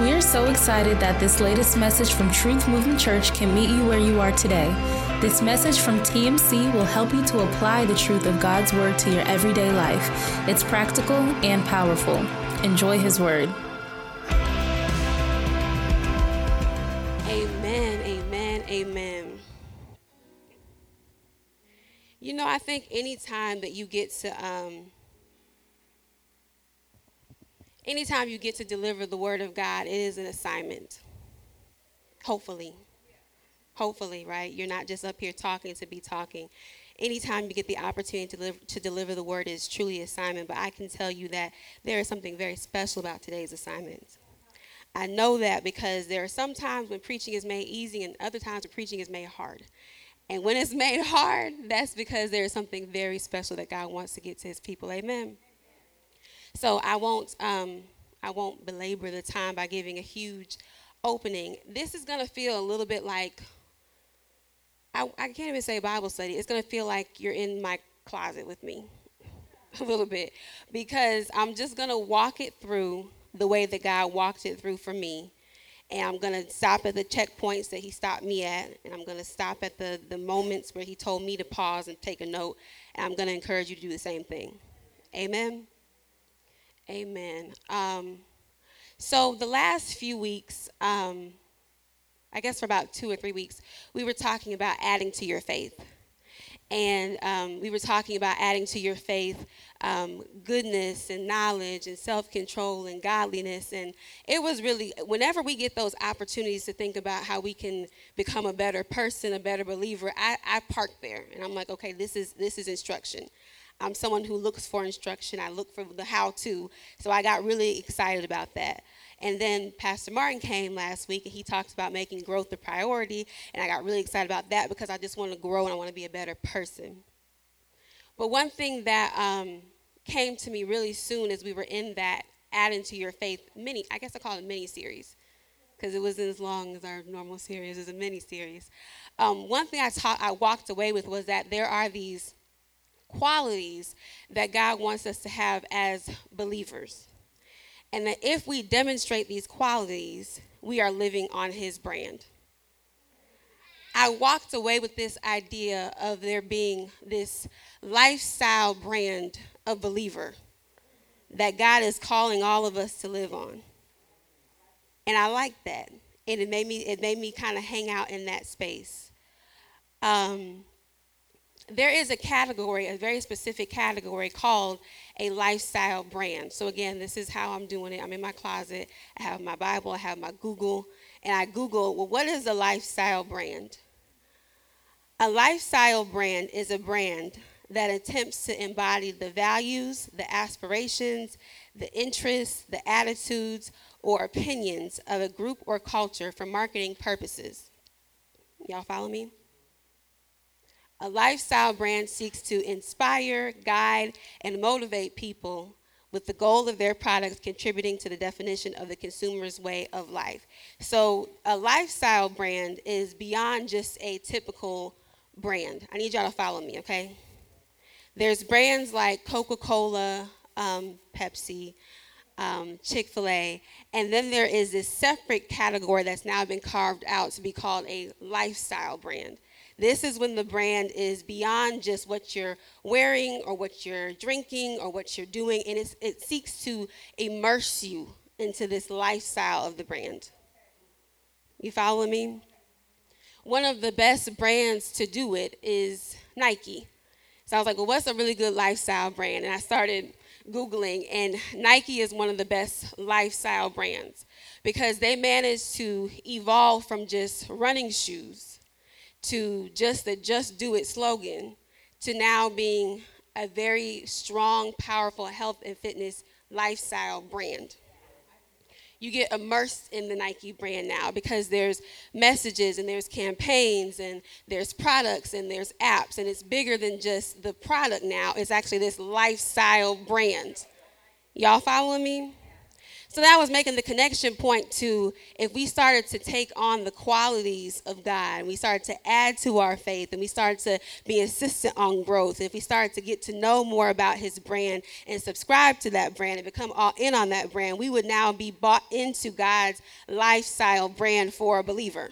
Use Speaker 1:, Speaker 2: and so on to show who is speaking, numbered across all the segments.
Speaker 1: We are so excited that this latest message from Truth Movement Church can meet you where you are today. This message from TMC will help you to apply the truth of God's Word to your everyday life. It's practical and powerful. Enjoy His Word.
Speaker 2: Amen, amen, amen. You know, I think anytime that you get to, um, anytime you get to deliver the word of God, it is an assignment. Hopefully. Hopefully, right? You're not just up here talking to be talking. Anytime you get the opportunity to deliver, to deliver the word is truly assignment, but I can tell you that there is something very special about today's assignment. I know that because there are some times when preaching is made easy and other times when preaching is made hard. And when it's made hard, that's because there is something very special that God wants to get to his people. Amen. So I won't um, I won't belabor the time by giving a huge opening. This is gonna feel a little bit like I, I can't even say Bible study. It's gonna feel like you're in my closet with me a little bit because I'm just gonna walk it through the way that God walked it through for me. And I'm going to stop at the checkpoints that he stopped me at. And I'm going to stop at the, the moments where he told me to pause and take a note. And I'm going to encourage you to do the same thing. Amen. Amen. Um, so the last few weeks, um, I guess for about two or three weeks, we were talking about adding to your faith. And um, we were talking about adding to your faith um, goodness and knowledge and self control and godliness. And it was really, whenever we get those opportunities to think about how we can become a better person, a better believer, I, I park there and I'm like, okay, this is, this is instruction. I'm someone who looks for instruction. I look for the how to. So I got really excited about that. And then Pastor Martin came last week and he talked about making growth a priority. And I got really excited about that because I just want to grow and I want to be a better person. But one thing that um, came to me really soon as we were in that adding to your faith mini, I guess I call it mini series because it wasn't as long as our normal series. It was a mini series. Um, one thing I, taught, I walked away with was that there are these qualities that God wants us to have as believers. And that if we demonstrate these qualities, we are living on His brand. I walked away with this idea of there being this lifestyle brand of believer that God is calling all of us to live on. And I like that. And it made me it made me kind of hang out in that space. Um, there is a category, a very specific category called a lifestyle brand. So, again, this is how I'm doing it. I'm in my closet, I have my Bible, I have my Google, and I Google, well, what is a lifestyle brand? A lifestyle brand is a brand that attempts to embody the values, the aspirations, the interests, the attitudes, or opinions of a group or culture for marketing purposes. Y'all follow me? A lifestyle brand seeks to inspire, guide, and motivate people with the goal of their products contributing to the definition of the consumer's way of life. So, a lifestyle brand is beyond just a typical brand. I need y'all to follow me, okay? There's brands like Coca Cola, um, Pepsi, um, Chick fil A, and then there is this separate category that's now been carved out to be called a lifestyle brand. This is when the brand is beyond just what you're wearing or what you're drinking or what you're doing, and it seeks to immerse you into this lifestyle of the brand. You follow me? One of the best brands to do it is Nike. So I was like, well, what's a really good lifestyle brand? And I started Googling, and Nike is one of the best lifestyle brands because they managed to evolve from just running shoes to just the just do it slogan to now being a very strong, powerful health and fitness lifestyle brand. You get immersed in the Nike brand now because there's messages and there's campaigns and there's products and there's apps, and it's bigger than just the product now. It's actually this lifestyle brand. Y'all following me? So that was making the connection point to if we started to take on the qualities of God, and we started to add to our faith, and we started to be insistent on growth, if we started to get to know more about His brand and subscribe to that brand and become all in on that brand, we would now be bought into God's lifestyle brand for a believer.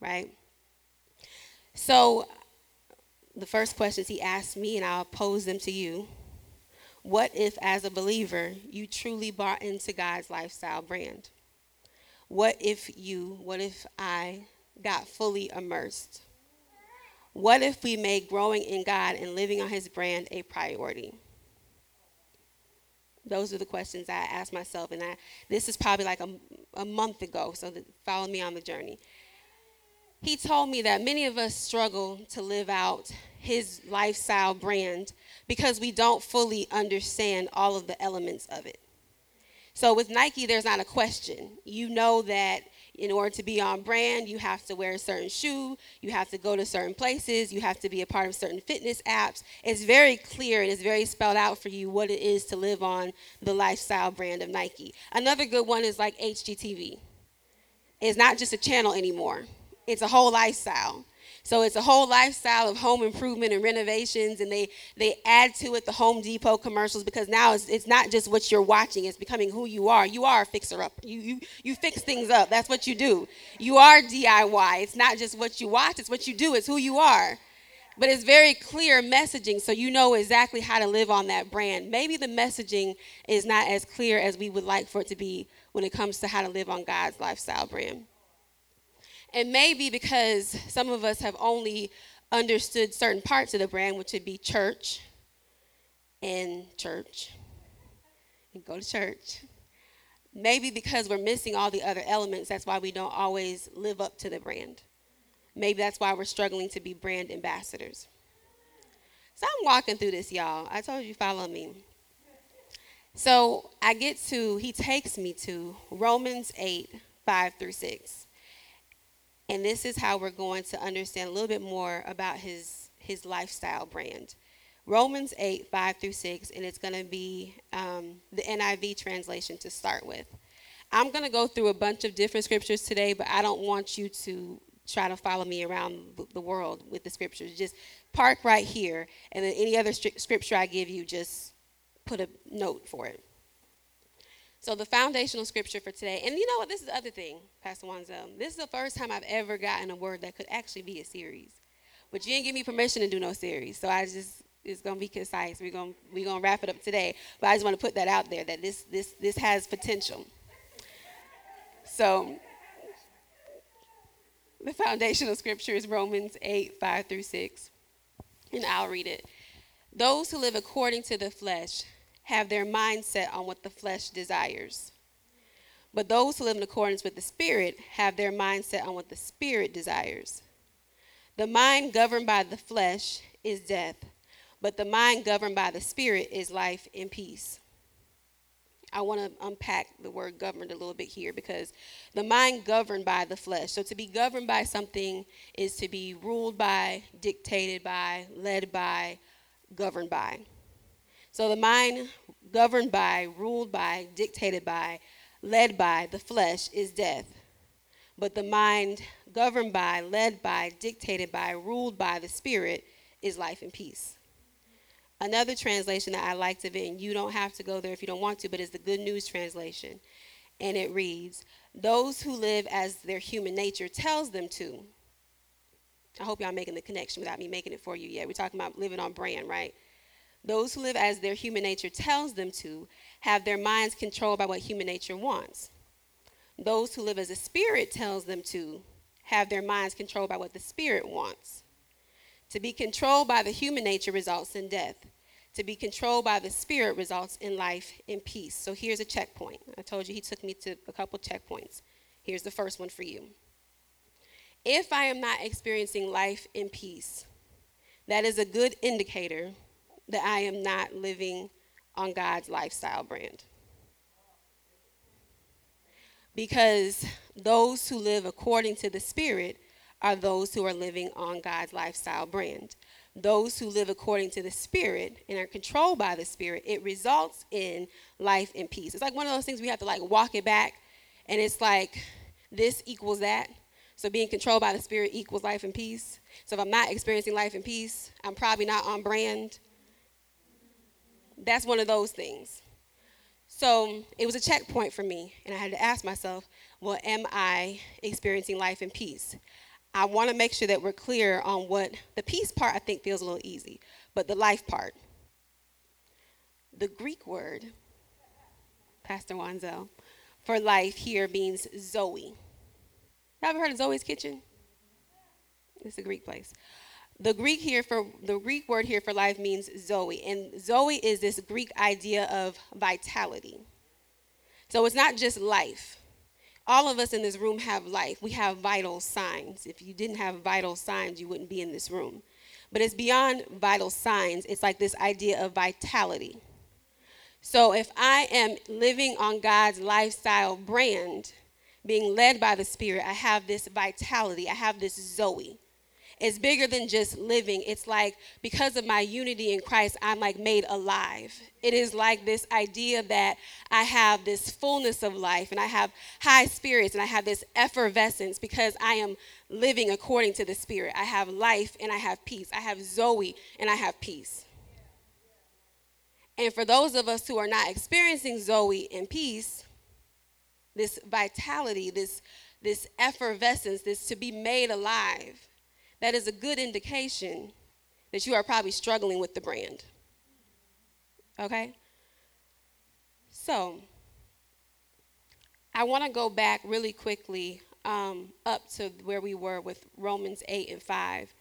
Speaker 2: Right? So, the first questions He asked me, and I'll pose them to you what if, as a believer, you truly bought into God's lifestyle brand? What if you, what if I got fully immersed? What if we made growing in God and living on His brand a priority? Those are the questions I asked myself, and I, this is probably like a, a month ago, so follow me on the journey. He told me that many of us struggle to live out his lifestyle brand because we don't fully understand all of the elements of it. So with Nike, there's not a question. You know that in order to be on brand, you have to wear a certain shoe, you have to go to certain places, you have to be a part of certain fitness apps. It's very clear and it's very spelled out for you what it is to live on the lifestyle brand of Nike. Another good one is like HGTV. It's not just a channel anymore, it's a whole lifestyle. So it's a whole lifestyle of home improvement and renovations, and they they add to it the Home Depot commercials because now it's, it's not just what you're watching; it's becoming who you are. You are a fixer up. You you you fix things up. That's what you do. You are DIY. It's not just what you watch; it's what you do. It's who you are. But it's very clear messaging, so you know exactly how to live on that brand. Maybe the messaging is not as clear as we would like for it to be when it comes to how to live on God's lifestyle brand. And maybe because some of us have only understood certain parts of the brand, which would be church and church and go to church. Maybe because we're missing all the other elements, that's why we don't always live up to the brand. Maybe that's why we're struggling to be brand ambassadors. So I'm walking through this, y'all. I told you, follow me. So I get to, he takes me to Romans 8, 5 through 6. And this is how we're going to understand a little bit more about his, his lifestyle brand. Romans 8, 5 through 6, and it's going to be um, the NIV translation to start with. I'm going to go through a bunch of different scriptures today, but I don't want you to try to follow me around the world with the scriptures. Just park right here, and then any other scripture I give you, just put a note for it. So the foundational scripture for today, and you know what? This is the other thing, Pastor Wanzel. This is the first time I've ever gotten a word that could actually be a series. But you didn't give me permission to do no series, so I just it's gonna be concise. We're gonna we're gonna wrap it up today. But I just want to put that out there that this this this has potential. So the foundational scripture is Romans 8, 5 through 6. And I'll read it. Those who live according to the flesh have their mindset on what the flesh desires. But those who live in accordance with the Spirit have their mindset on what the Spirit desires. The mind governed by the flesh is death, but the mind governed by the Spirit is life and peace. I want to unpack the word governed a little bit here because the mind governed by the flesh. So to be governed by something is to be ruled by, dictated by, led by, governed by. So the mind governed by, ruled by, dictated by, led by the flesh is death. But the mind governed by, led by, dictated by, ruled by the spirit is life and peace. Another translation that I liked of it, and you don't have to go there if you don't want to, but is the Good News translation. And it reads, Those who live as their human nature tells them to. I hope y'all making the connection without me making it for you yet. We're talking about living on brand, right? Those who live as their human nature tells them to have their minds controlled by what human nature wants. Those who live as the spirit tells them to have their minds controlled by what the spirit wants. To be controlled by the human nature results in death. To be controlled by the spirit results in life and peace. So here's a checkpoint. I told you he took me to a couple checkpoints. Here's the first one for you. If I am not experiencing life and peace, that is a good indicator that I am not living on God's lifestyle brand. Because those who live according to the Spirit are those who are living on God's lifestyle brand. those who live according to the Spirit and are controlled by the Spirit, it results in life and peace. It's like one of those things we have to like walk it back, and it's like this equals that. So being controlled by the Spirit equals life and peace. So if I'm not experiencing life and peace, I'm probably not on brand. That's one of those things. So it was a checkpoint for me, and I had to ask myself, well, am I experiencing life in peace? I want to make sure that we're clear on what the peace part I think feels a little easy, but the life part. The Greek word, Pastor Wanzel, for life here means Zoe. Y'all ever heard of Zoe's Kitchen? It's a Greek place. The Greek here for the Greek word here for life means Zoe, and Zoe is this Greek idea of vitality. So it's not just life all of us in this room have life. We have vital signs. If you didn't have vital signs, you wouldn't be in this room. But it's beyond vital signs, it's like this idea of vitality. So if I am living on God's lifestyle brand, being led by the Spirit, I have this vitality, I have this Zoe. It's bigger than just living. It's like because of my unity in Christ, I'm like made alive. It is like this idea that I have this fullness of life and I have high spirits and I have this effervescence because I am living according to the Spirit. I have life and I have peace. I have Zoe and I have peace. And for those of us who are not experiencing Zoe and peace, this vitality, this, this effervescence, this to be made alive, that is a good indication that you are probably struggling with the brand. Okay? So, I want to go back really quickly um, up to where we were with Romans 8 and 5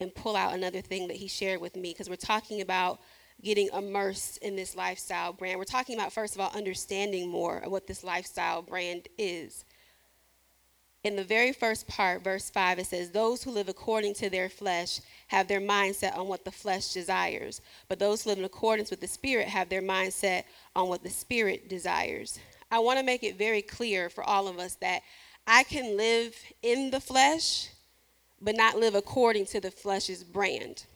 Speaker 2: and pull out another thing that he shared with me because we're talking about getting immersed in this lifestyle brand. We're talking about, first of all, understanding more of what this lifestyle brand is in the very first part, verse 5, it says, Those who live according to their flesh have their mindset on what the flesh desires, but those who live in accordance with the Spirit have their mindset on what the Spirit desires. I want to make it very clear for all of us that I can live in the flesh, but not live according to the flesh's brand.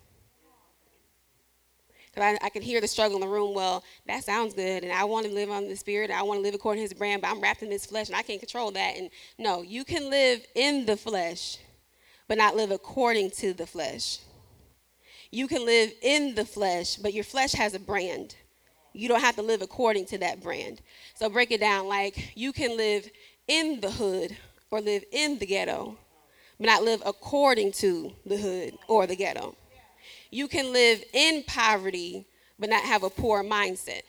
Speaker 2: I, I can hear the struggle in the room. Well, that sounds good, and I want to live on the spirit. I want to live according to His brand, but I'm wrapped in this flesh, and I can't control that. And no, you can live in the flesh, but not live according to the flesh. You can live in the flesh, but your flesh has a brand. You don't have to live according to that brand. So break it down like you can live in the hood or live in the ghetto, but not live according to the hood or the ghetto you can live in poverty but not have a poor mindset.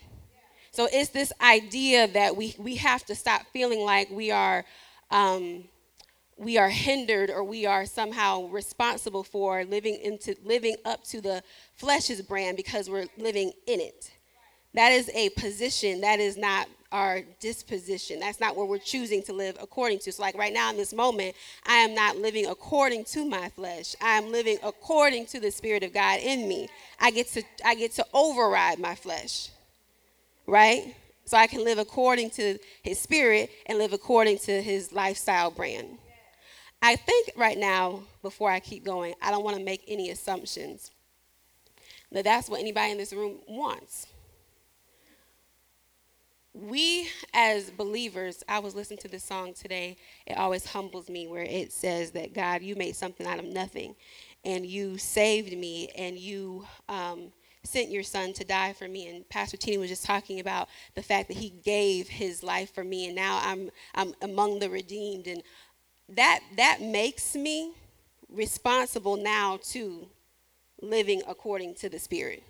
Speaker 2: So it's this idea that we, we have to stop feeling like we are um, we are hindered or we are somehow responsible for living into living up to the flesh's brand because we're living in it. That is a position that is not our disposition. That's not where we're choosing to live according to. So, like right now in this moment, I am not living according to my flesh. I am living according to the Spirit of God in me. I get to I get to override my flesh. Right? So I can live according to his spirit and live according to his lifestyle brand. I think right now, before I keep going, I don't want to make any assumptions that that's what anybody in this room wants we as believers, I was listening to this song today. It always humbles me where it says that God, you made something out of nothing, and you saved me, and you um, sent your son to die for me. And Pastor Tini was just talking about the fact that he gave his life for me, and now I'm I'm among the redeemed, and that that makes me responsible now to living according to the Spirit.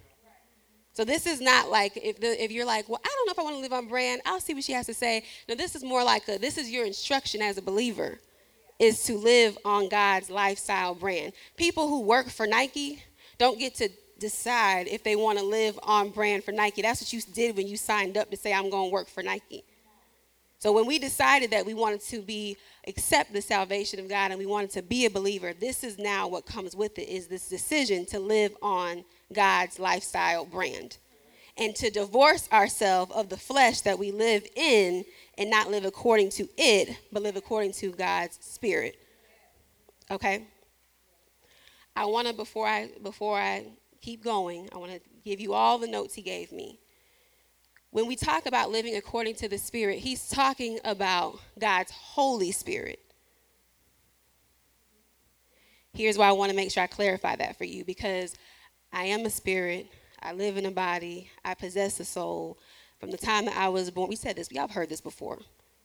Speaker 2: So this is not like if the, if you're like, well, I don't know if I want to live on brand. I'll see what she has to say. No, this is more like a, this is your instruction as a believer, is to live on God's lifestyle brand. People who work for Nike don't get to decide if they want to live on brand for Nike. That's what you did when you signed up to say I'm going to work for Nike. So when we decided that we wanted to be accept the salvation of God and we wanted to be a believer, this is now what comes with it is this decision to live on God's lifestyle brand and to divorce ourselves of the flesh that we live in and not live according to it, but live according to God's spirit. Okay? I want to before I before I keep going, I want to give you all the notes he gave me. When we talk about living according to the Spirit, he's talking about God's Holy Spirit. Here's why I want to make sure I clarify that for you because I am a spirit, I live in a body, I possess a soul. From the time that I was born, we said this, y'all have heard this before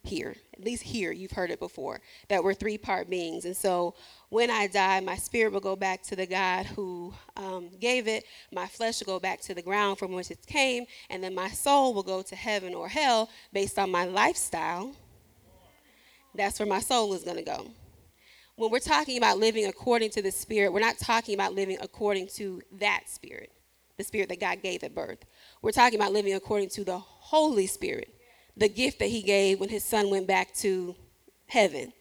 Speaker 2: here, at least here, you've heard it before, that we're three part beings. And so when I die, my spirit will go back to the God who um, gave it, my flesh will go back to the ground from which it came, and then my soul will go to heaven or hell based on my lifestyle. That's where my soul is going to go. When we're talking about living according to the Spirit, we're not talking about living according to that Spirit, the Spirit that God gave at birth. We're talking about living according to the Holy Spirit the gift that he gave when his son went back to heaven.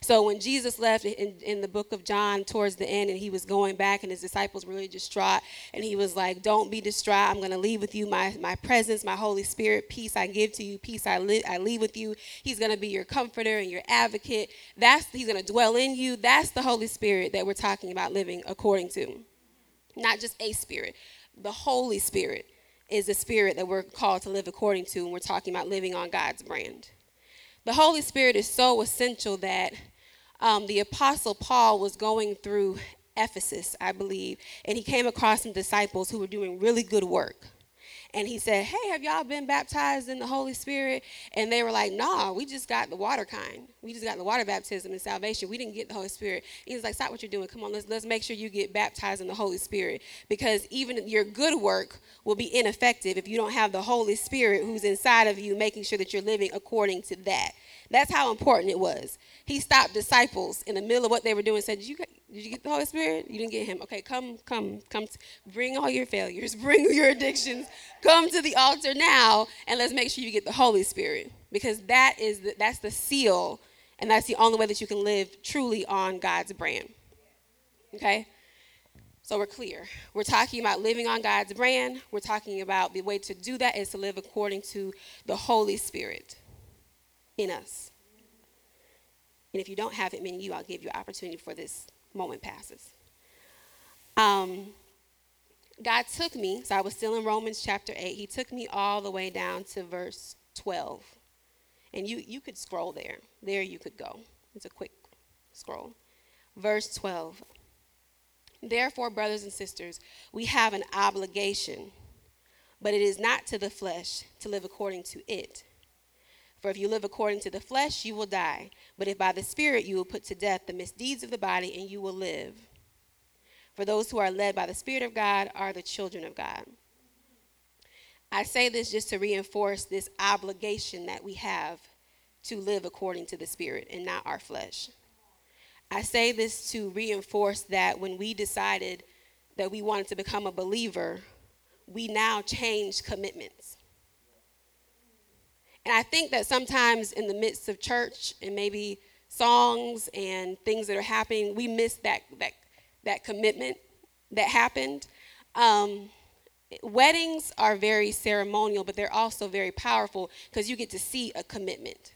Speaker 2: So when Jesus left in, in the book of John towards the end and he was going back and his disciples were really distraught and he was like, don't be distraught. I'm going to leave with you my, my presence, my Holy Spirit. Peace I give to you. Peace I, li- I leave with you. He's going to be your comforter and your advocate. That's He's going to dwell in you. That's the Holy Spirit that we're talking about living according to. Not just a spirit, the Holy Spirit is the spirit that we're called to live according to, and we're talking about living on God's brand. The Holy Spirit is so essential that um, the Apostle Paul was going through Ephesus, I believe, and he came across some disciples who were doing really good work and he said, Hey, have y'all been baptized in the Holy Spirit? And they were like, Nah, we just got the water kind. We just got the water baptism and salvation. We didn't get the Holy Spirit. He was like, Stop what you're doing. Come on, let's, let's make sure you get baptized in the Holy Spirit. Because even your good work will be ineffective if you don't have the Holy Spirit who's inside of you, making sure that you're living according to that. That's how important it was. He stopped disciples in the middle of what they were doing and said, Did you, did you get the Holy Spirit? You didn't get him. Okay, come, come, come. Bring all your failures, bring your addictions. Come to the altar now and let's make sure you get the Holy Spirit. Because that is the, that's the seal, and that's the only way that you can live truly on God's brand. Okay? So we're clear. We're talking about living on God's brand. We're talking about the way to do that is to live according to the Holy Spirit in us. And if you don't have it in you, I'll give you an opportunity for this moment passes. Um, God took me, so I was still in Romans chapter 8. He took me all the way down to verse 12. And you, you could scroll there. There you could go. It's a quick scroll. Verse 12. Therefore, brothers and sisters, we have an obligation, but it is not to the flesh to live according to it. For if you live according to the flesh, you will die. But if by the Spirit you will put to death the misdeeds of the body, and you will live. For those who are led by the Spirit of God are the children of God. I say this just to reinforce this obligation that we have to live according to the Spirit and not our flesh. I say this to reinforce that when we decided that we wanted to become a believer, we now change commitments. And I think that sometimes in the midst of church and maybe songs and things that are happening, we miss that that that commitment that happened. Um, weddings are very ceremonial, but they're also very powerful because you get to see a commitment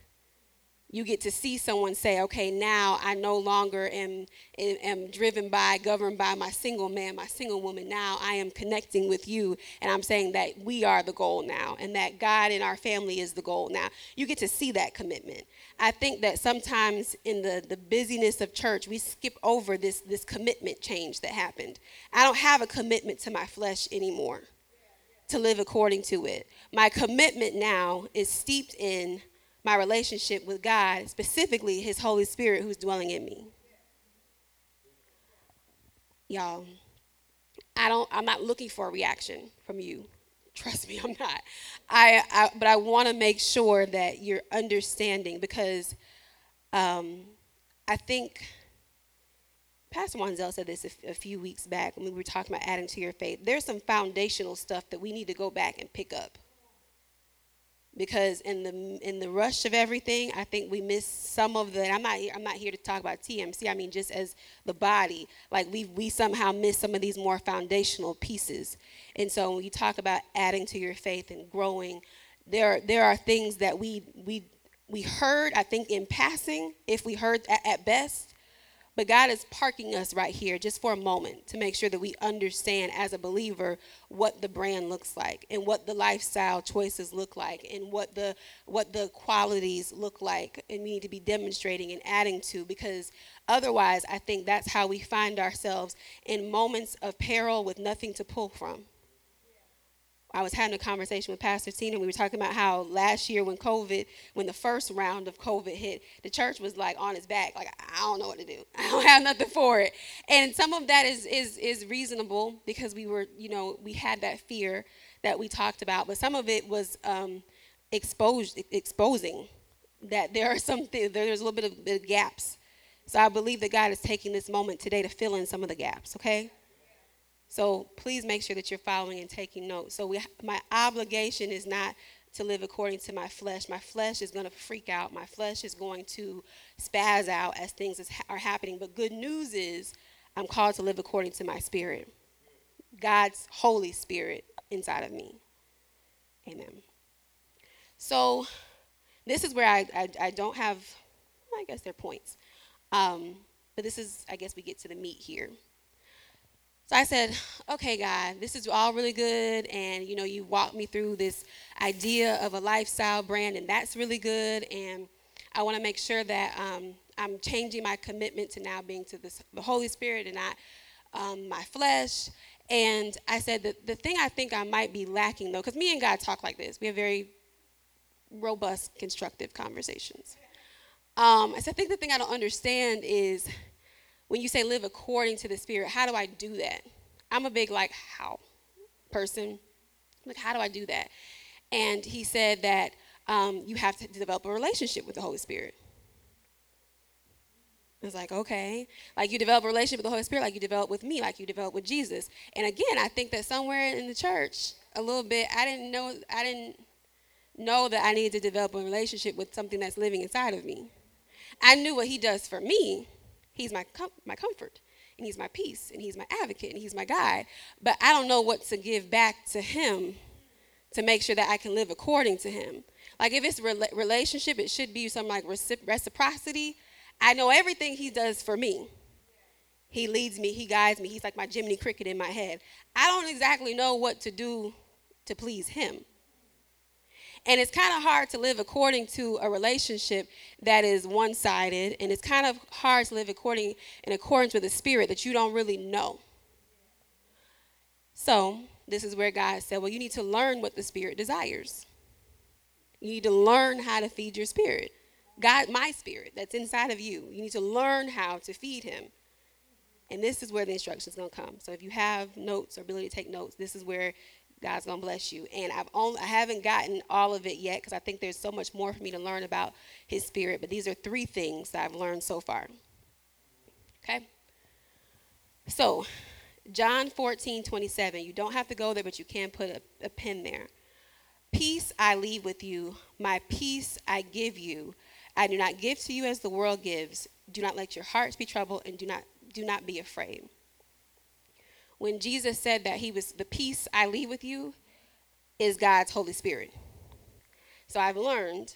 Speaker 2: you get to see someone say, okay, now I no longer am, am, am, driven by, governed by my single man, my single woman. Now I am connecting with you, and I'm saying that we are the goal now, and that God and our family is the goal now. You get to see that commitment. I think that sometimes in the, the busyness of church, we skip over this, this commitment change that happened. I don't have a commitment to my flesh anymore to live according to it. My commitment now is steeped in my relationship with God, specifically His Holy Spirit who's dwelling in me. Y'all, I don't, I'm not looking for a reaction from you. Trust me, I'm not. I, I but I want to make sure that you're understanding because um, I think Pastor Wanzel said this a, a few weeks back when we were talking about adding to your faith. There's some foundational stuff that we need to go back and pick up because in the in the rush of everything, I think we miss some of the. I'm not I'm not here to talk about TMC. I mean, just as the body, like we we somehow miss some of these more foundational pieces. And so when you talk about adding to your faith and growing, there there are things that we we we heard. I think in passing, if we heard at, at best, But God is parking us right here just for a moment to make sure that we understand as a believer what the brand looks like and what the lifestyle choices look like and what the what the qualities look like and we need to be demonstrating and adding to because otherwise I think that's how we find ourselves in moments of peril with nothing to pull from. I was having a conversation with Pastor Tina. We were talking about how last year, when COVID, when the first round of COVID hit, the church was like on its back, like I don't know what to do. I don't have nothing for it. And some of that is is is reasonable because we were, you know, we had that fear that we talked about, but some of it was um, exposed, exposing that there are some th- there's a little bit of, bit of gaps. So I believe that God is taking this moment today to fill in some of the gaps. Okay. So please make sure that you're following and taking notes. So we, my obligation is not to live according to my flesh. My flesh is going to freak out. My flesh is going to spaz out as things is, are happening. But good news is I'm called to live according to my spirit. God's Holy Spirit inside of me. Amen. So this is where I, I, I don't have, I guess they're points. Um, but this is, I guess we get to the meat here. So I said, okay, God, this is all really good. And, you know, you walked me through this idea of a lifestyle brand, and that's really good. And I want to make sure that um, I'm changing my commitment to now being to this, the Holy Spirit and not um, my flesh. And I said that the thing I think I might be lacking, though, because me and God talk like this, we have very robust, constructive conversations. Um, I said, I think the thing I don't understand is when you say live according to the Spirit, how do I do that? I'm a big, like, how person. Like, how do I do that? And he said that um, you have to develop a relationship with the Holy Spirit. I was like, okay. Like you develop a relationship with the Holy Spirit, like you develop with me, like you develop with Jesus. And again, I think that somewhere in the church, a little bit, I didn't know, I didn't know that I needed to develop a relationship with something that's living inside of me. I knew what He does for me, He's my, com- my comfort, and He's my peace, and He's my advocate, and He's my guide. But I don't know what to give back to Him to make sure that I can live according to Him. Like if it's re- relationship, it should be something like recip- reciprocity. I know everything He does for me. He leads me, He guides me. He's like my Jiminy Cricket in my head. I don't exactly know what to do to please Him. And it's kind of hard to live according to a relationship that is one sided, and it's kind of hard to live according in accordance with a spirit that you don't really know. So, this is where God said, Well, you need to learn what the spirit desires. You need to learn how to feed your spirit. God, my spirit that's inside of you, you need to learn how to feed him. And this is where the instruction is going to come. So if you have notes or ability to take notes, this is where God's gonna bless you. And I've only I haven't gotten all of it yet because I think there's so much more for me to learn about His Spirit. But these are three things that I've learned so far. Okay. So, John 14, 27. You don't have to go there, but you can put a, a pin there. Peace I leave with you, my peace I give you. I do not give to you as the world gives. Do not let your hearts be troubled, and do not do not be afraid when Jesus said that he was the peace I leave with you is God's Holy Spirit. So I've learned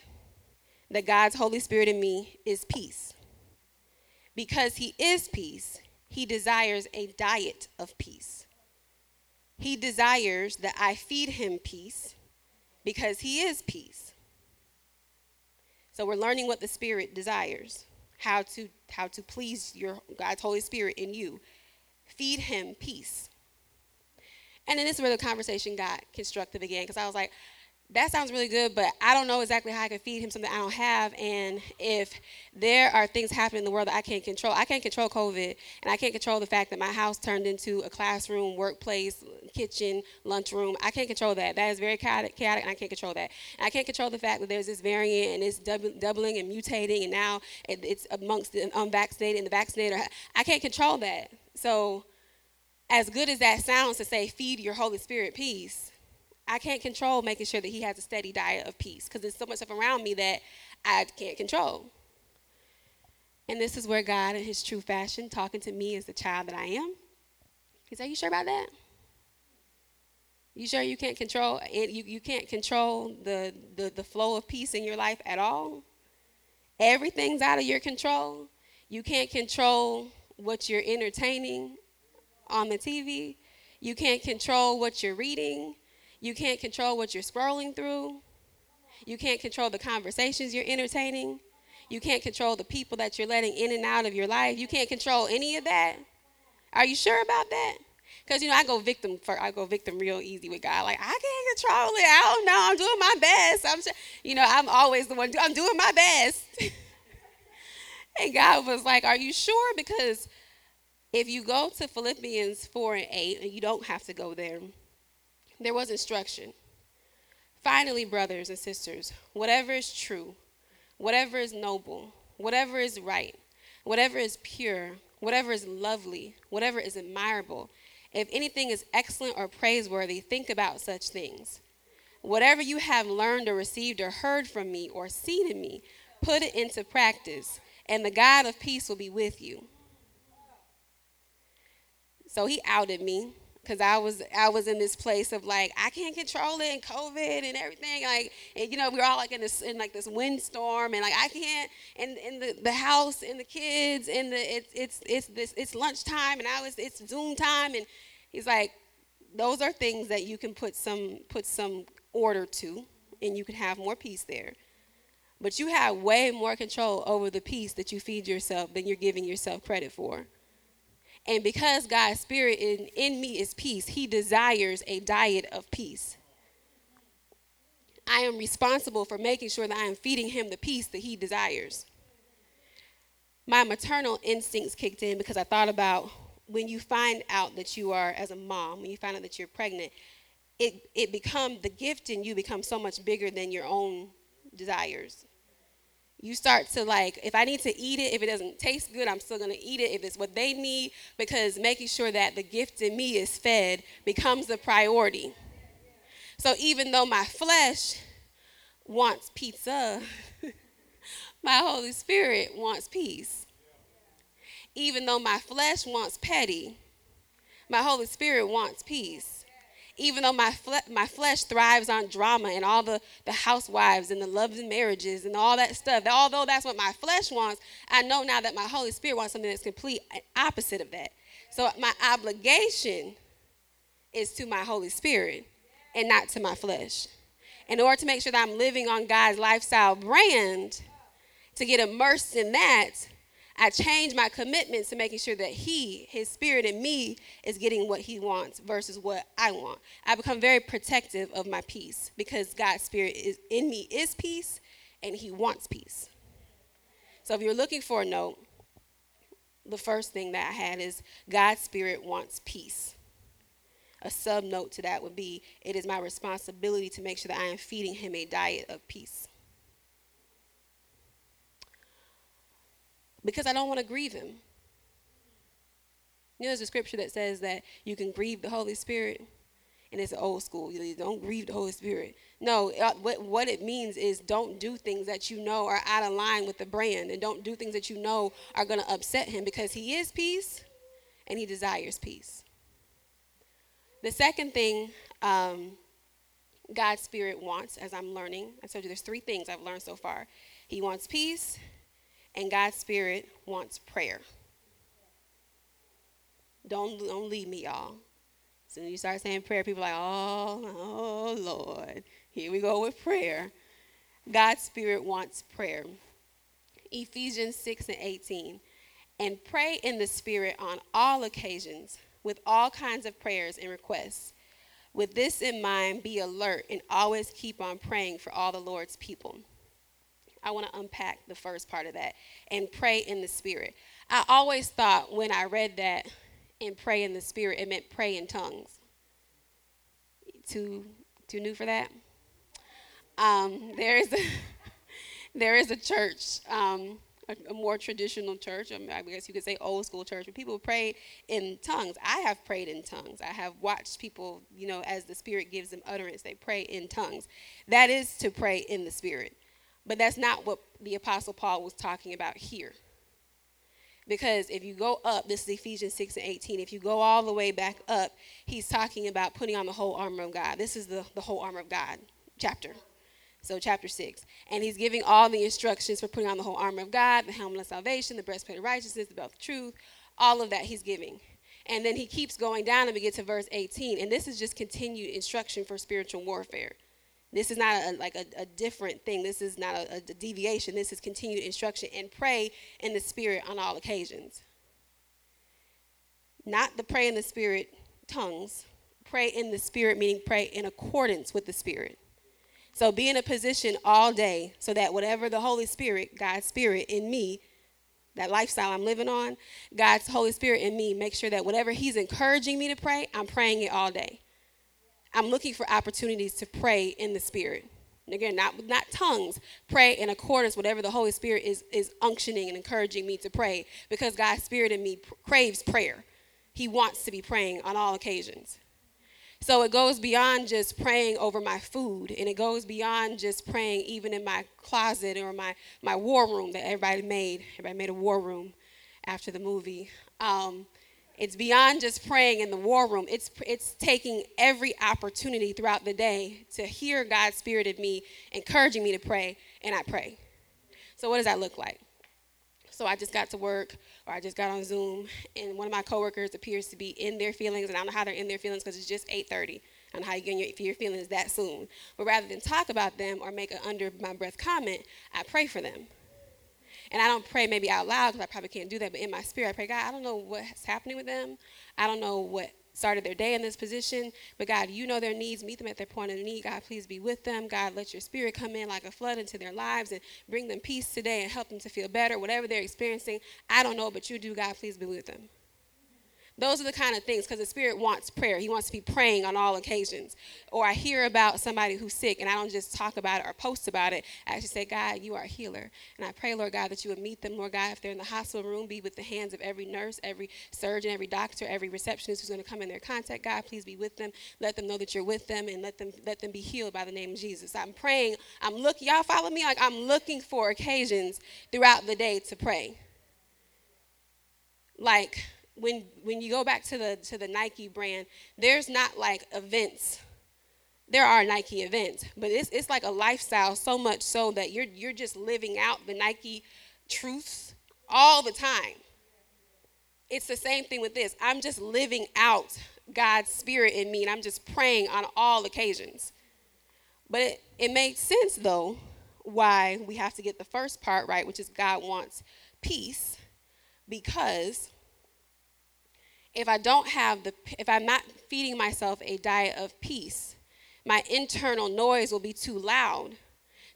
Speaker 2: that God's Holy Spirit in me is peace. Because he is peace, he desires a diet of peace. He desires that I feed him peace because he is peace. So we're learning what the Spirit desires, how to how to please your God's Holy Spirit in you feed him peace. And then this is where the conversation got constructive again because I was like, that sounds really good, but I don't know exactly how I can feed him something I don't have. And if there are things happening in the world that I can't control, I can't control COVID, and I can't control the fact that my house turned into a classroom, workplace, kitchen, lunchroom. I can't control that. That is very chaotic, chaotic and I can't control that. And I can't control the fact that there's this variant and it's doubling and mutating, and now it's amongst the unvaccinated and the vaccinated. I can't control that. So, as good as that sounds to say, feed your Holy Spirit peace, I can't control making sure that He has a steady diet of peace because there's so much stuff around me that I can't control. And this is where God, in His true fashion, talking to me as the child that I am, He's like, "You sure about that? You sure you can't control it? You, you can't control the, the the flow of peace in your life at all? Everything's out of your control." You can't control what you're entertaining on the TV. You can't control what you're reading. You can't control what you're scrolling through. You can't control the conversations you're entertaining. You can't control the people that you're letting in and out of your life. You can't control any of that. Are you sure about that? Because you know, I go victim for I go victim real easy with God. Like I can't control it. I don't know. I'm doing my best. I'm, you know, I'm always the one. I'm doing my best. and God was like, "Are you sure?" Because if you go to Philippians four and eight, and you don't have to go there, there was instruction. Finally, brothers and sisters, whatever is true, whatever is noble, whatever is right, whatever is pure, whatever is lovely, whatever is admirable if anything is excellent or praiseworthy, think about such things. Whatever you have learned or received or heard from me or seen in me, put it into practice, and the God of peace will be with you. So he outed me because I was I was in this place of like I can't control it and COVID and everything like and you know we were all like in this in like this windstorm and like I can't and in the, the house and the kids and the it's it's it's this it's lunchtime and I was it's Zoom time and he's like those are things that you can put some put some order to and you can have more peace there but you have way more control over the peace that you feed yourself than you're giving yourself credit for. And because God's spirit in, in me is peace, he desires a diet of peace. I am responsible for making sure that I am feeding him the peace that he desires. My maternal instincts kicked in because I thought about when you find out that you are, as a mom, when you find out that you're pregnant, it, it becomes, the gift in you becomes so much bigger than your own desires. You start to like if i need to eat it if it doesn't taste good i'm still to eat it if it's what they need because making sure that the gift in me is fed becomes the priority. So even though my flesh wants pizza my holy spirit wants peace. Even though my flesh wants petty my holy spirit wants peace even though my, fle- my flesh thrives on drama and all the, the housewives and the loves and marriages and all that stuff, although that's what my flesh wants, I know now that my Holy Spirit wants something that's complete uh, opposite of that. So my obligation is to my Holy Spirit and not to my flesh. In order to make sure that I'm living on God's lifestyle brand, to get immersed in that, I change my commitment to making sure that He, His Spirit in me, is getting what He wants versus what I want. I become very protective of my peace because God's Spirit is in me is peace, and He wants peace. So if you're looking for a note, the first thing that I had is God's Spirit wants peace. A sub note to that would be it is my responsibility to make sure that I am feeding Him a diet of peace. Because I don't want to grieve him. You know, there's a scripture that says that you can grieve the Holy Spirit, and it's old school. You don't grieve the Holy Spirit. No, uh, what, what it means is don't do things that you know are out of line with the brand, and don't do things that you know are going to upset him because he is peace and he desires peace. The second thing um, God's Spirit wants, as I'm learning, I told you there's three things I've learned so far. He wants peace, and God's Spirit wants prayer. Don't, don't leave me, y'all. As soon as you start saying prayer, people are like, oh, oh, Lord. Here we go with prayer. God's Spirit wants prayer. Ephesians 6 and 18. And pray in the Spirit on all occasions with all kinds of prayers and requests. With this in mind, be alert and always keep on praying for all the Lord's people. I want to unpack the first part of that and pray in the spirit. I always thought when I read that and pray in the spirit, it meant pray in tongues. Too too new for that? Um, there is a there is a church, um, a, a, more traditional church. I, I guess you could say old school church, where people pray in tongues. I have prayed in tongues. I have watched people, you know, as the Spirit gives them utterance, they pray in tongues. That is to pray in the Spirit. But that's not what the Apostle Paul was talking about here. Because if you go up, this is Ephesians 6 and 18. If you go all the way back up, he's talking about putting on the whole armor of God. This is the, the whole armor of God chapter. So, chapter 6. And he's giving all the instructions for putting on the whole armor of God, the helmet of salvation, the breastplate of righteousness, the belt of truth, all of that he's giving. And then he keeps going down and we get to verse 18. And this is just continued instruction for spiritual warfare. This is not a, like a, a, different thing. This is not a, a deviation. This is continued instruction. And pray in the Spirit on all occasions. Not the pray in the Spirit tongues. Pray in the Spirit, meaning pray in accordance with the Spirit. So be in a position all day so that whatever the Holy Spirit, God's Spirit in me, that lifestyle I'm living on, God's Holy Spirit in me, make sure that whatever He's encouraging me to pray, I'm praying it all day. I'm looking for opportunities to pray in the Spirit. And again, not not tongues. Pray in accordance whatever the Holy Spirit is is unctioning and encouraging me to pray, because God's Spirit in me craves prayer. He wants to be praying on all occasions. So it goes beyond just praying over my food, and it goes beyond just praying even in my closet or my, my war room that everybody made. Everybody made a war room after the movie. Um, it's beyond just praying in the war room. It's, it's taking every opportunity throughout the day to hear God's Spirit in me, encouraging me to pray, and I pray. So, what does that look like? So I just got to work or I just got on Zoom and one of my coworkers appears to be in their feelings and I don't know how they're in their feelings because it's just 8:30. I don't know how you get your, your feelings that soon. But rather than talk about them or make an under my breath comment, I pray for them. And I don't pray maybe out loud because I probably can't do that, but in my spirit, I pray, God, I don't know what's happening with them. I don't know what started their day in this position. But God, you know their needs. Meet them at their point of need. God, please be with them. God, let your spirit come in like a flood into their lives and bring them peace today and help them to feel better. Whatever they're experiencing, I don't know, but you do. God, please be with them. Those are the kind of things because the Spirit wants prayer. He wants to be praying on all occasions. Or I hear about somebody who's sick and I don't just talk about it or post about it. I actually say, God, you are a healer. And I pray, Lord God, that you would meet them, Lord God, if they're in the hospital room, be with the hands of every nurse, every surgeon, every doctor, every receptionist who's going to come in their contact. God, please be with them. Let them know that you're with them and let them let them be healed by the name of Jesus. I'm praying. I'm looking, y'all follow me? Like I'm looking for occasions throughout the day to pray. Like when when you go back to the to the Nike brand, there's not like events. There are Nike events, but it's it's like a lifestyle so much so that you're you're just living out the Nike truths all the time. It's the same thing with this. I'm just living out God's spirit in me and I'm just praying on all occasions. But it, it makes sense though why we have to get the first part right, which is God wants peace, because if I don't have the, if I'm not feeding myself a diet of peace, my internal noise will be too loud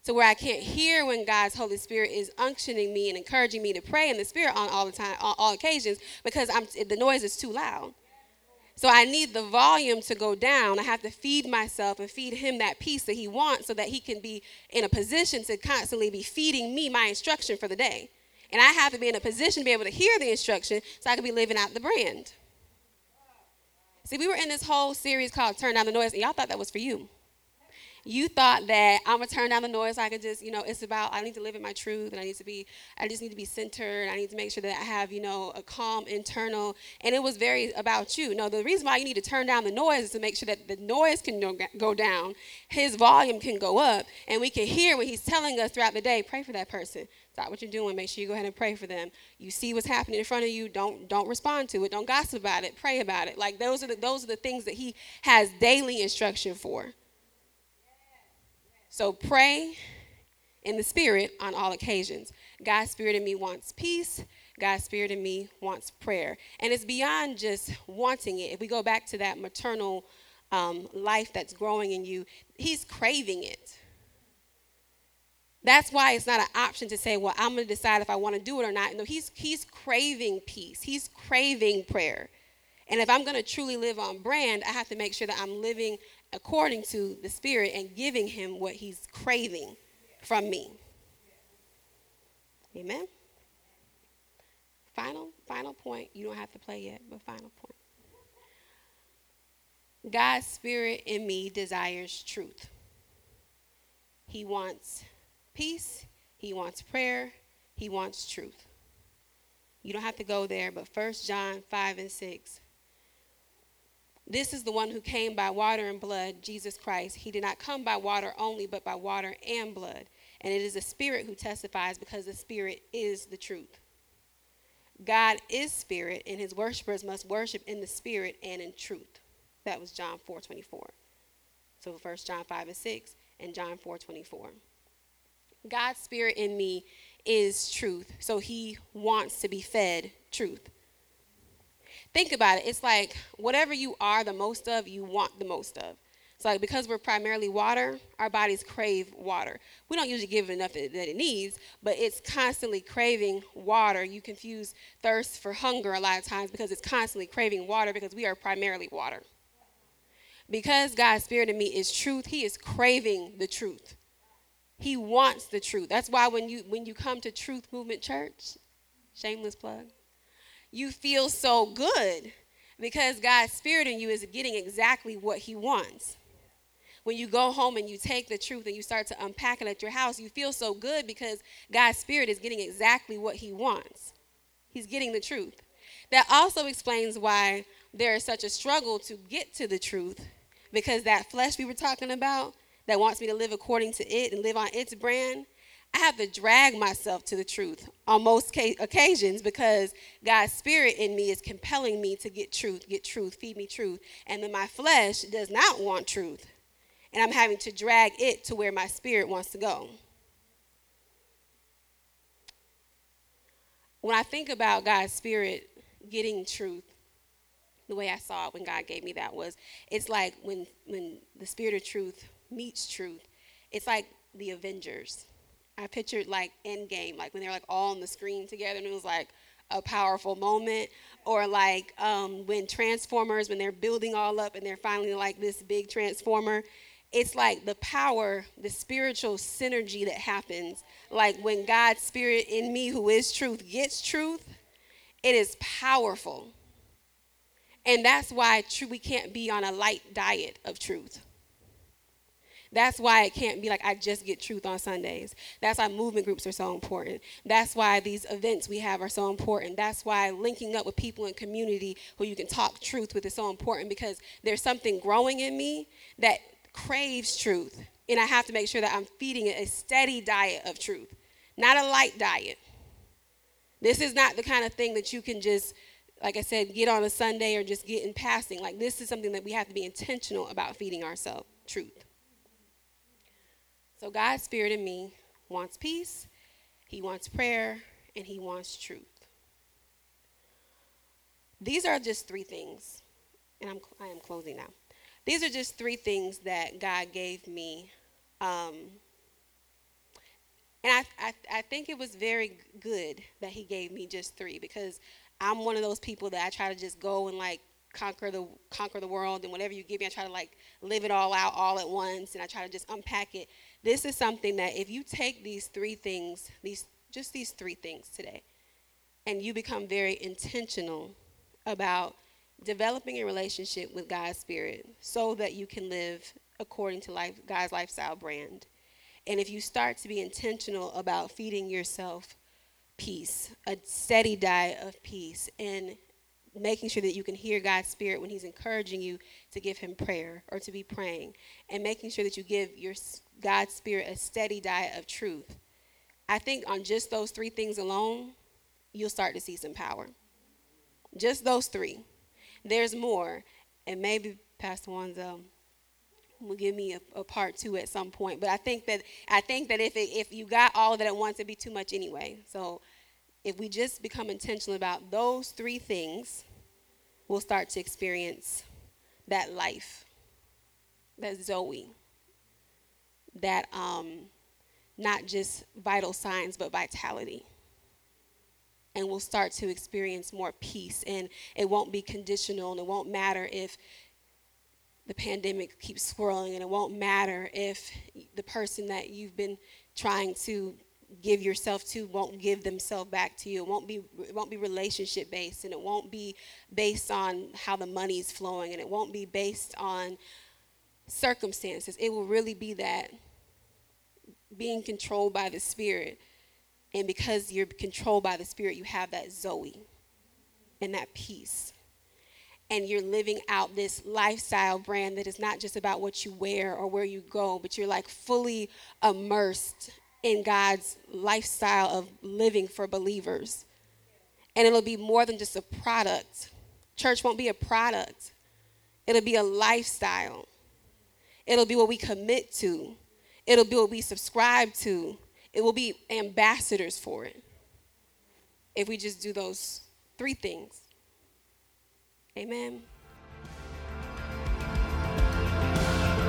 Speaker 2: to where I can't hear when God's Holy Spirit is unctioning me and encouraging me to pray in the Spirit on all the time, on all occasions, because I'm, the noise is too loud. So I need the volume to go down. I have to feed myself and feed him that peace that he wants so that he can be in a position to constantly be feeding me my instruction for the day. And I have to be in a position to be able to hear the instruction so I can be living out the brand. See, we were in this whole series called Turn Down the Noise, and y'all thought that was for you. You thought that I'm gonna turn down the noise. I can just, you know, it's about I need to live in my truth, and I need to be, I just need to be centered. I need to make sure that I have, you know, a calm internal. And it was very about you. No, the reason why you need to turn down the noise is to make sure that the noise can go down, his volume can go up, and we can hear what he's telling us throughout the day. Pray for that person. Stop what you're doing. Make sure you go ahead and pray for them. You see what's happening in front of you. Don't don't respond to it. Don't gossip about it. Pray about it. Like those are the those are the things that he has daily instruction for. So pray in the spirit on all occasions. God's spirit in me wants peace. God's spirit in me wants prayer. And it's beyond just wanting it. If we go back to that maternal um, life that's growing in you, He's craving it. That's why it's not an option to say, well, I'm going to decide if I want to do it or not. No, he's, he's craving peace, he's craving prayer. And if I'm going to truly live on brand, I have to make sure that I'm living according to the Spirit and giving him what he's craving from me. Amen. Final, final point. You don't have to play yet, but final point. God's Spirit in me desires truth. He wants peace, he wants prayer, he wants truth. You don't have to go there, but 1 John 5 and 6. This is the one who came by water and blood, Jesus Christ. He did not come by water only, but by water and blood. And it is the Spirit who testifies because the Spirit is the truth. God is spirit, and his worshipers must worship in the spirit and in truth. That was John 4 24. So first John 5 and 6 and John 4 24. God's spirit in me is truth. So he wants to be fed truth. Think about it. It's like whatever you are the most of, you want the most of. It's like because we're primarily water, our bodies crave water. We don't usually give it enough that it needs, but it's constantly craving water. You confuse thirst for hunger a lot of times because it's constantly craving water because we are primarily water. Because God's spirit in me is truth, he is craving the truth. He wants the truth. That's why when you when you come to Truth Movement Church, shameless plug, you feel so good because God's spirit in you is getting exactly what he wants when you go home and you take the truth and you start to unpack it at your house, you feel so good because God's Spirit is getting exactly what He wants. He's getting the truth. That also explains why there is such a struggle to get to the truth because that flesh we were talking about that wants me to live according to it and live on its brand. I have to drag myself to the truth on most occasions because God's spirit in me is compelling me to get truth, get truth, feed me truth. And then my flesh does not want truth and I'm having to drag it to where my spirit wants to go. When I think about God's spirit getting truth, the way I saw it when God gave me that was it's like when when the spirit of truth meets truth, it's like the Avengers. I pictured like Endgame, like when they're like all on the screen together, and it was like a powerful moment or like um, when transformers when they're building all up and they're finally like this big transformer it's like the power, the spiritual synergy that happens. Like when God's spirit in me, who is truth, gets truth, it is powerful. And that's why we can't be on a light diet of truth. That's why it can't be like I just get truth on Sundays. That's why movement groups are so important. That's why these events we have are so important. That's why linking up with people in community who you can talk truth with is so important because there's something growing in me that craves truth. And I have to make sure that I'm feeding it a steady diet of truth, not a light diet. This is not the kind of thing that you can just, like I said, get on a Sunday or just get in passing. Like, this is something that we have to be intentional about feeding ourselves truth. So, God's Spirit in me wants peace, He wants prayer, and He wants truth. These are just three things, and I'm, I am closing now. These are just three things that God gave me. Um, and I, I, I think it was very good that He gave me just three because I'm one of those people that I try to just go and like conquer the conquer the world and whatever you give me I try to like live it all out all at once and I try to just unpack it. This is something that if you take these three things, these just these three things today, and you become very intentional about developing a relationship with God's Spirit so that you can live according to life, God's lifestyle brand. And if you start to be intentional about feeding yourself peace, a steady diet of peace, and making sure that you can hear God's Spirit when He's encouraging you to give Him prayer or to be praying, and making sure that you give your God's Spirit a steady diet of truth. I think on just those three things alone, you'll start to see some power. Just those three there's more. And maybe Pastor Wanzo will give me a, a, part two at some point. But I think that I think that if it, if you got all it at once, it'd be too much anyway. So if we just become intentional about those three things, we'll start to experience that life, that Zoe, that um, not just vital signs, but vitality and we'll start to experience more peace. And it won't be conditional, and it won't matter if the pandemic keeps swirling, and it won't matter if the person that you've been trying to give yourself to won't give themselves back to you. It won't be it won't be relationship based and it won't be based on how the money's flowing and it won't be based on circumstances. It will really be that being controlled by the spirit and because you're controlled by the Spirit, you have that Zoe and that peace. and you're living out this lifestyle brand that is not just about what you wear or where you go, but you're like fully immersed in God's lifestyle of living for believers. And it'll be more than just a product. Church won't be a product, it'll be a lifestyle. It'll be what we commit to, it'll be what we subscribe to, it will be ambassadors for it if we just do those three things. Amen.